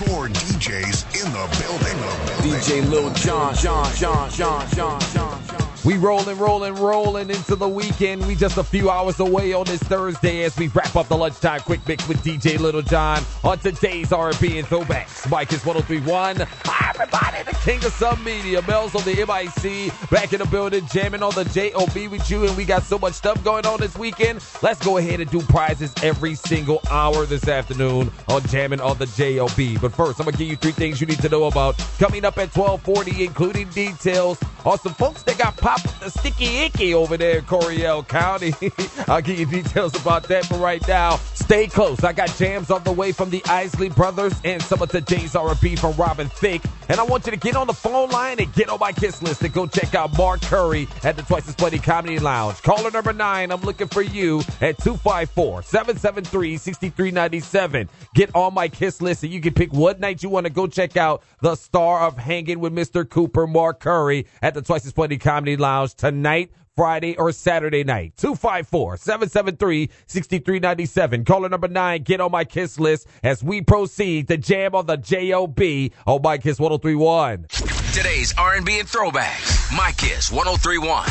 hardcore DJs in the building. DJ Lil Jon, John, John, John, John, John, John. We rolling, rolling, rolling into the weekend. We just a few hours away on this Thursday as we wrap up the lunchtime quick mix with DJ Little John on today's R&B and throwbacks. My Kiss 1031. Hi, everybody, the king of some media. Mel's on the MIC, back in the building, jamming on the JOB with you. And we got so much stuff going on this weekend. Let's go ahead and do prizes every single hour this afternoon on jamming on the JOB. But first, I'm going to give you three things you need to know about coming up at 1240, including details on some folks that got popped with the sticky icky over there in Coryell County. I'll give you details about that, but right now, stay close. I got jams on the way from the Isley Brothers and some of today's R&B from Robin Thicke. And I want you to get on the phone line and get on my kiss list and go check out Mark Curry at the Twice as Plenty Comedy Lounge. Caller number nine, I'm looking for you at 254-773-6397. Get on my kiss list and you can pick what night you want to go check out the star of Hanging with Mr. Cooper, Mark Curry at the Twice as Plenty Comedy Lounge tonight. Friday or Saturday night. 254-773-6397. Caller number nine, get on my kiss list as we proceed to jam on the J-O-B on My Kiss 1031. Today's R&B and throwbacks. My Kiss 1031.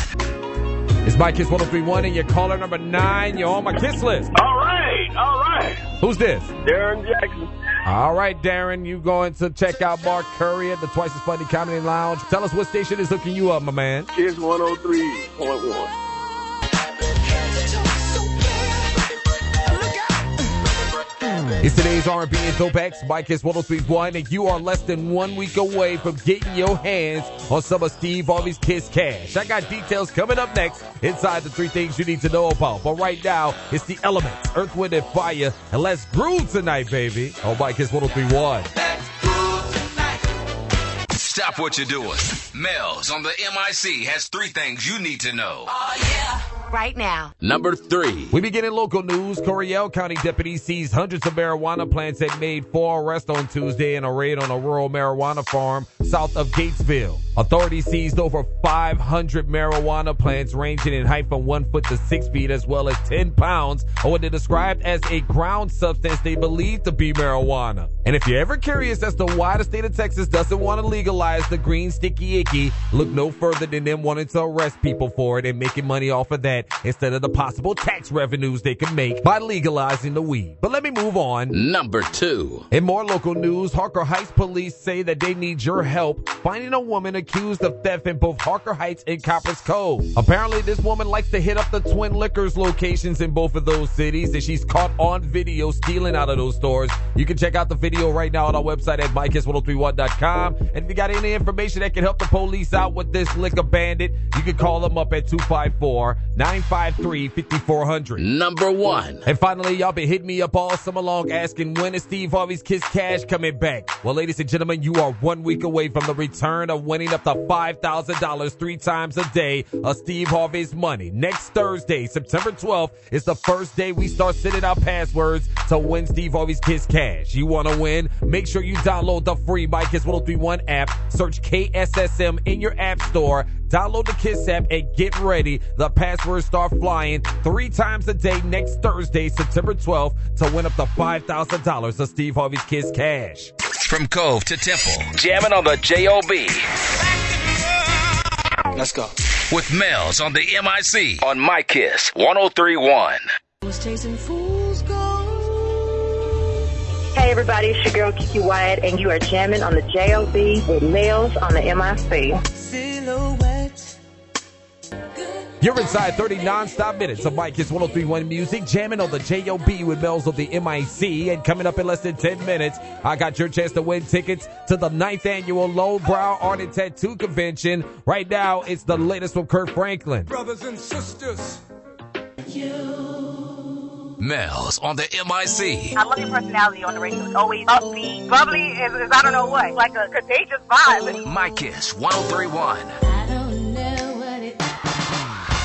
It's My Kiss 1031 and your caller number nine. You're on my kiss list. All right, all right. Who's this? Darren Jackson. All right, Darren, you going to check out Mark Curry at the Twice as Funny Comedy Lounge. Tell us what station is hooking you up, my man. Kiss 103.1. It's today's R&B and throwbacks. My Kiss 1031, and you are less than one week away from getting your hands on some of Steve Harvey's Kiss Cash. I got details coming up next inside the three things you need to know about. But right now, it's the elements, Earth, Wind, and Fire. And let's groove tonight, baby. On My Kiss 1031. Stop what you're doing. Mel's on the MIC has three things you need to know. Right now. Number three. We begin in local news. Coryell County deputies seized hundreds of marijuana plants and made four arrests on Tuesday in a raid on a rural marijuana farm south of Gatesville. Authorities seized over 500 marijuana plants ranging in height from one foot to six feet, as well as 10 pounds of what they described as a ground substance they believe to be marijuana. And if you're ever curious as to why the state of Texas doesn't want to legalize the green sticky icky, look no further than them wanting to arrest people for it and making money off of that instead of the possible tax revenues they can make by legalizing the weed. But let me move on. Number two. In more local news, Harker Heights police say that they need your help finding a woman accused of theft in both Harker Heights and Copperas Cove. Apparently, this woman likes to hit up the Twin Liquors locations in both of those cities, and she's caught on video stealing out of those stores. You can check out the video right now on our website at MyKiss1031.com. And if you got any information that can help the police out with this liquor bandit, you can call them up at 254 953 5400. Number one. And finally, y'all been hitting me up all summer long asking when is Steve Harvey's Kiss Cash coming back? Well, ladies and gentlemen, you are one week away from the return of winning up to $5,000 three times a day of Steve Harvey's money. Next Thursday, September 12th, is the first day we start sending out passwords to win Steve Harvey's Kiss Cash. You want to win? Make sure you download the free My Kiss 1031 app. Search KSSM in your app store. Download the Kiss app and get ready. The passwords start flying three times a day next Thursday, September 12th, to win up to $5,000 of Steve Harvey's Kiss Cash. From Cove to Temple. Jamming on the J-O-B. Let's go. With Mel's on the MIC on My Kiss 1031. Hey everybody, it's your girl Kiki Wyatt, and you are jamming on the J.O.B. with Mel's on the MIC. You're inside 30 non-stop minutes of My Kiss 1031 music, jamming on the J.O.B. with Mel's of the MIC. And coming up in less than 10 minutes, I got your chance to win tickets to the ninth annual Lowbrow Art and Tattoo Convention. Right now, it's the latest from Kirk Franklin. Brothers and sisters. you. Mel's on the MIC. I love your personality on the radio. It's always upbeat, bubbly, is, is I don't know what, like a contagious vibe. My Kiss 1031.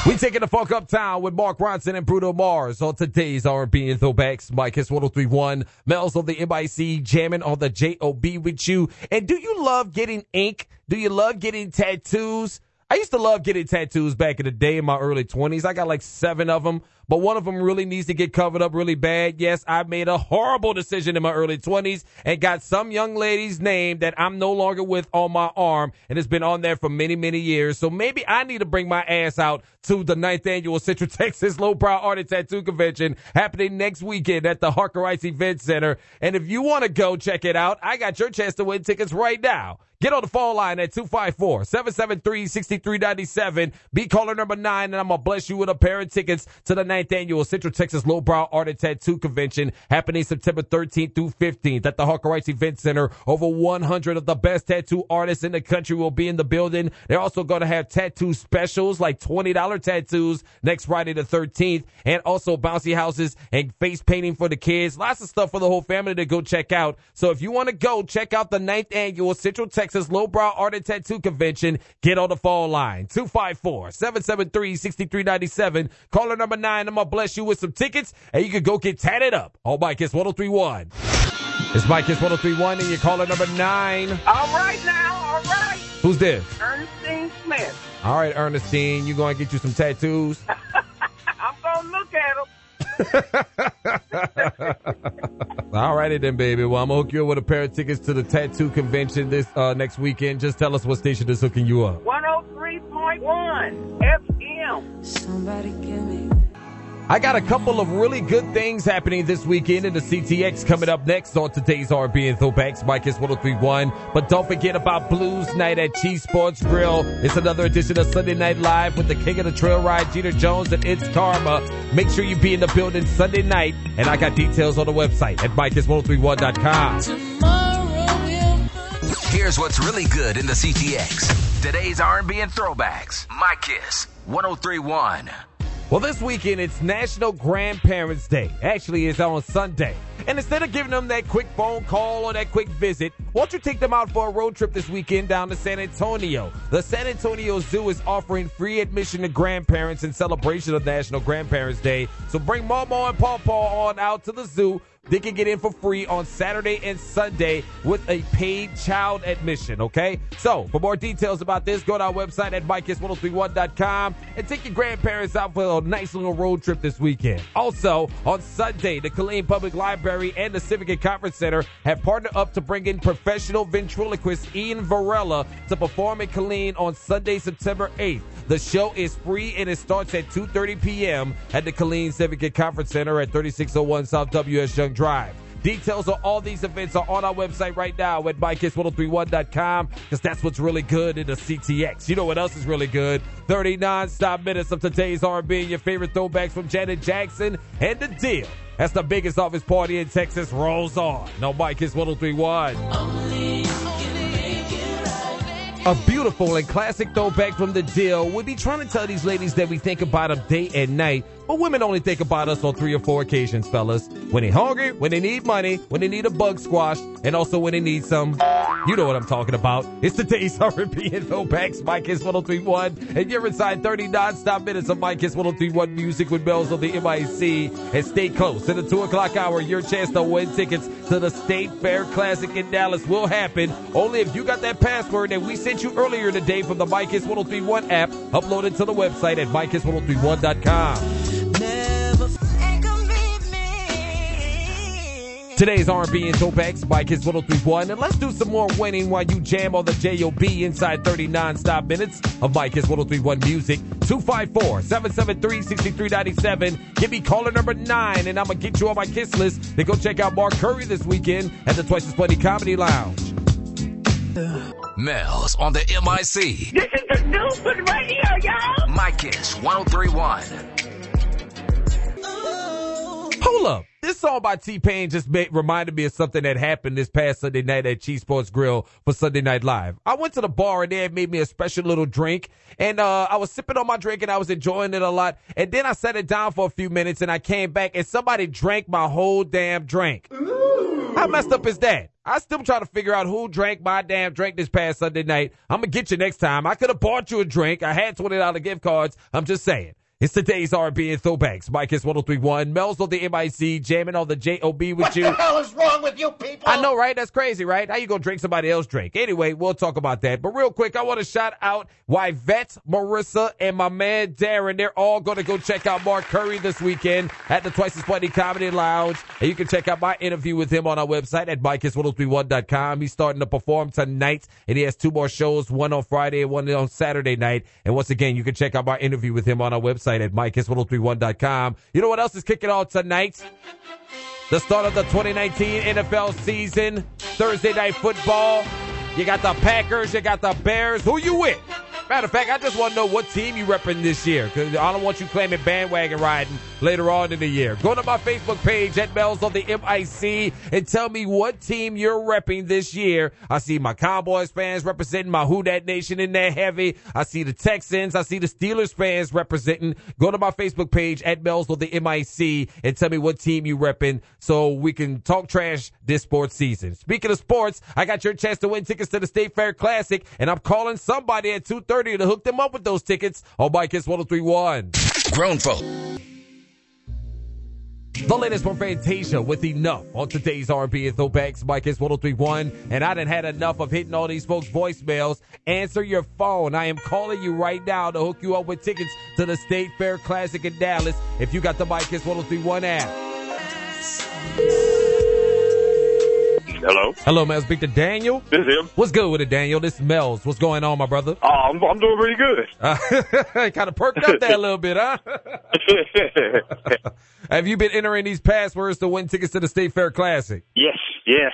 We taking the funk uptown with Mark Ronson and Bruno Mars on today's R&B and throwbacks. My Kiss 1031. Mel's on the MIC, jamming on the J.O.B. with you. And do you love getting ink? Do you love getting tattoos? I used to love getting tattoos back in the day in my early 20s. I got like seven of them. but one of them really needs to get covered up really bad. Yes, I made a horrible decision in my early 20s and got some young lady's name that I'm no longer with on my arm and it's been on there for many, many years. So maybe I need to bring my ass out to the ninth annual Central Texas Lowbrow Art and Tattoo Convention happening next weekend at the Harker Rice Event Center. And if you want to go check it out, I got your chance to win tickets right now. Get on the phone line at 254-773-6397. Be caller number nine, and I'm going to bless you with a pair of tickets to the ninth annual Central Texas Lowbrow Art and Tattoo Convention happening September 13th through 15th at the Harker Rice Event Center. Over 100 of the best tattoo artists in the country will be in the building. They're also going to have tattoo specials like $20 tattoos next Friday the 13th, and also bouncy houses and face painting for the kids. Lots of stuff for the whole family to go check out. So if you want to go, check out the ninth annual Central Texas Texas Lowbrow Art and Tattoo Convention. Get on the phone line 254-773-6397. Caller number nine. I'm gonna bless you with some tickets, and you can go get tatted up on My Kiss 1031. It's My Kiss 1031, and you're caller number nine. All right now, all right. Who's this? Ernestine Smith. All right, Ernestine, you gonna get you some tattoos? I'm gonna look at them. All righty then, baby. Well, I'm gonna hook you up with a pair of tickets to the tattoo convention this uh, next weekend. Just tell us what station is hooking you up. 103.1 FM. Somebody give me. I got a couple of really good things happening this weekend in the CTX coming up next on today's RB and Throwbacks. My Kiss 1031. But don't forget about Blues Night at Cheese Sports Grill. It's another edition of Sunday Night Live with the king of the trail ride, Jeter Jones, and it's Karma. Make sure you be in the building Sunday night. And I got details on the website at MyKiss1031.com. Here's what's really good in the CTX. Today's R&B and throwbacks. My Kiss 1031. Well, this weekend it's National Grandparents Day. Actually, it's on Sunday. And instead of giving them that quick phone call or that quick visit, why don't you take them out for a road trip this weekend down to San Antonio? The San Antonio Zoo is offering free admission to grandparents in celebration of National Grandparents Day. So bring Mama and Pawpaw on out to the zoo they can get in for free on Saturday and Sunday with a paid child admission, okay? So, for more details about this, go to our website at MyKiss1031.com and take your grandparents out for a nice little road trip this weekend. Also, on Sunday, the Killeen Public Library and the Civic and Conference Center have partnered up to bring in professional ventriloquist Ian Varela to perform in Killeen on Sunday, September 8th. The show is free and it starts at 2.30 p.m. at the Killeen Civic Conference Center at 3601 South W.S. Young Drive. Details of all these events are on our website right now at MyKiss1031.com because that's what's really good in the CTX. You know what else is really good? 30 non-stop minutes of today's R&B and your favorite throwbacks from Janet Jackson and The Deal. As the biggest office party in Texas rolls on. No, My Kiss 1031. A beautiful and classic throwback from the deal. We'll be trying to tell these ladies that we think about them day and night, but women only think about us on three or four occasions, fellas. When they hungry, when they need money, when they need a bug squash, and also when they need some, you know what I'm talking about. It's today's R&B and throwbacks. My Kiss 1031, and you're inside 30 non-stop minutes of My Kiss 1031 music with Mel's on the MIC. And stay close to the 2 o'clock hour. Your chance to win tickets to the State Fair Classic in Dallas will happen only if you got that password that we sent you earlier today from the My Kiss 1031 app. uploaded to the website at MyKiss1031.com. Today's R&B and Throwbacks, My Kiss 1031. And let's do some more winning while you jam on the JOB inside 30 non-stop minutes of My Kiss 1031 music. 254-773-6397. Give me caller number nine and I'm going to get you on my kiss list Then go check out Mark Curry this weekend at the Twice as Funny Comedy Lounge. Mel's on the MIC. This is the news for radio, y'all. My Kiss 1031. Hold up. This song by T-Pain just made, reminded me of something that happened this past Sunday night at Cheese Sports Grill for Sunday Night Live. I went to the bar and they had made me a special little drink and, uh, I was sipping on my drink and I was enjoying it a lot. And then I set it down for a few minutes and I came back and somebody drank my whole damn drink. How messed up is that? I still try to figure out who drank my damn drink this past Sunday night. I'm gonna get you next time. I could have bought you a drink. I had $20 gift cards. I'm just saying. It's today's R&B and throwbacks. My Kiss 1031. Mel's on the MIC, jamming on the JOB with What you. What the hell is wrong with you people? I know, right? That's crazy, right? How you gonna drink somebody else's drink? Anyway, we'll talk about that. But real quick, I want to shout out why Vet, Marissa, and my man Darren. They're all gonna go check out Mark Curry this weekend at the Twice as Funny Comedy Lounge. And you can check out my interview with him on our website at MyKiss1031.com. He's starting to perform tonight, and he has two more shows, one on Friday and one on Saturday night. And once again, you can check out my interview with him on our website at MyKiss1031.com. You know what else is kicking off tonight? The start of the 2019 NFL season. Thursday night football. You got the Packers, you got the Bears. Who you with? Matter of fact, I just want to know what team you repping this year. Cause I don't want you claiming bandwagon riding later on in the year. Go to my Facebook page at Mel's on the MIC and tell me what team you're repping this year. I see my Cowboys fans representing my Who Dat Nation in there heavy. I see the Texans. I see the Steelers fans representing. Go to my Facebook page at Mel's on the MIC and tell me what team you repping so we can talk trash this sports season. Speaking of sports, I got your chance to win tickets to the State Fair Classic and I'm calling somebody at 2.30 to hook them up with those tickets on My Kiss 1031. Grown folk. The latest from Fantasia with enough on today's R&B and throwbacks. My Kiss 1031, and I didn't had enough of hitting all these folks' voicemails. Answer your phone. I am calling you right now to hook you up with tickets to the State Fair Classic in Dallas if you got the My Kiss 1031 app. Hello, Hello, man. Speak to Daniel. this is him. What's good with it, Daniel? This is Mel's. What's going on, my brother? Oh, I'm, I'm doing pretty good. Uh, kind of perked up there a little bit, huh? Have you been entering these passwords to win tickets to the State Fair Classic? yes, yes.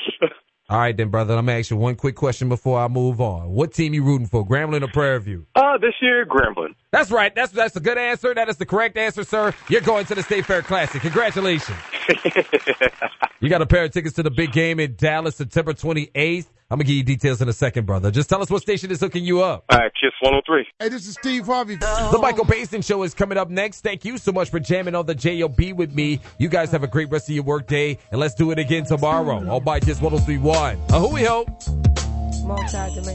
All right, then, brother. I'm gonna ask you one quick question before I move on. What team you rooting for, Grambling or Prairie View? Uh, this year, Grambling. That's right. That's that's a good answer. That is the correct answer, sir. You're going to the State Fair Classic. Congratulations. you got a pair of tickets to the big game in Dallas, September 28th. I'm gonna give you details in a second, brother. Just tell us what station is hooking you up. All right, Kiss 103. Hey, this is Steve Harvey. The Michael Baisden Show is coming up next. Thank you so much for jamming on the JOB with me. You guys have a great rest of your work day, and let's do it again tomorrow. All by just 1031. Uh, who we hope? multi-dimensional.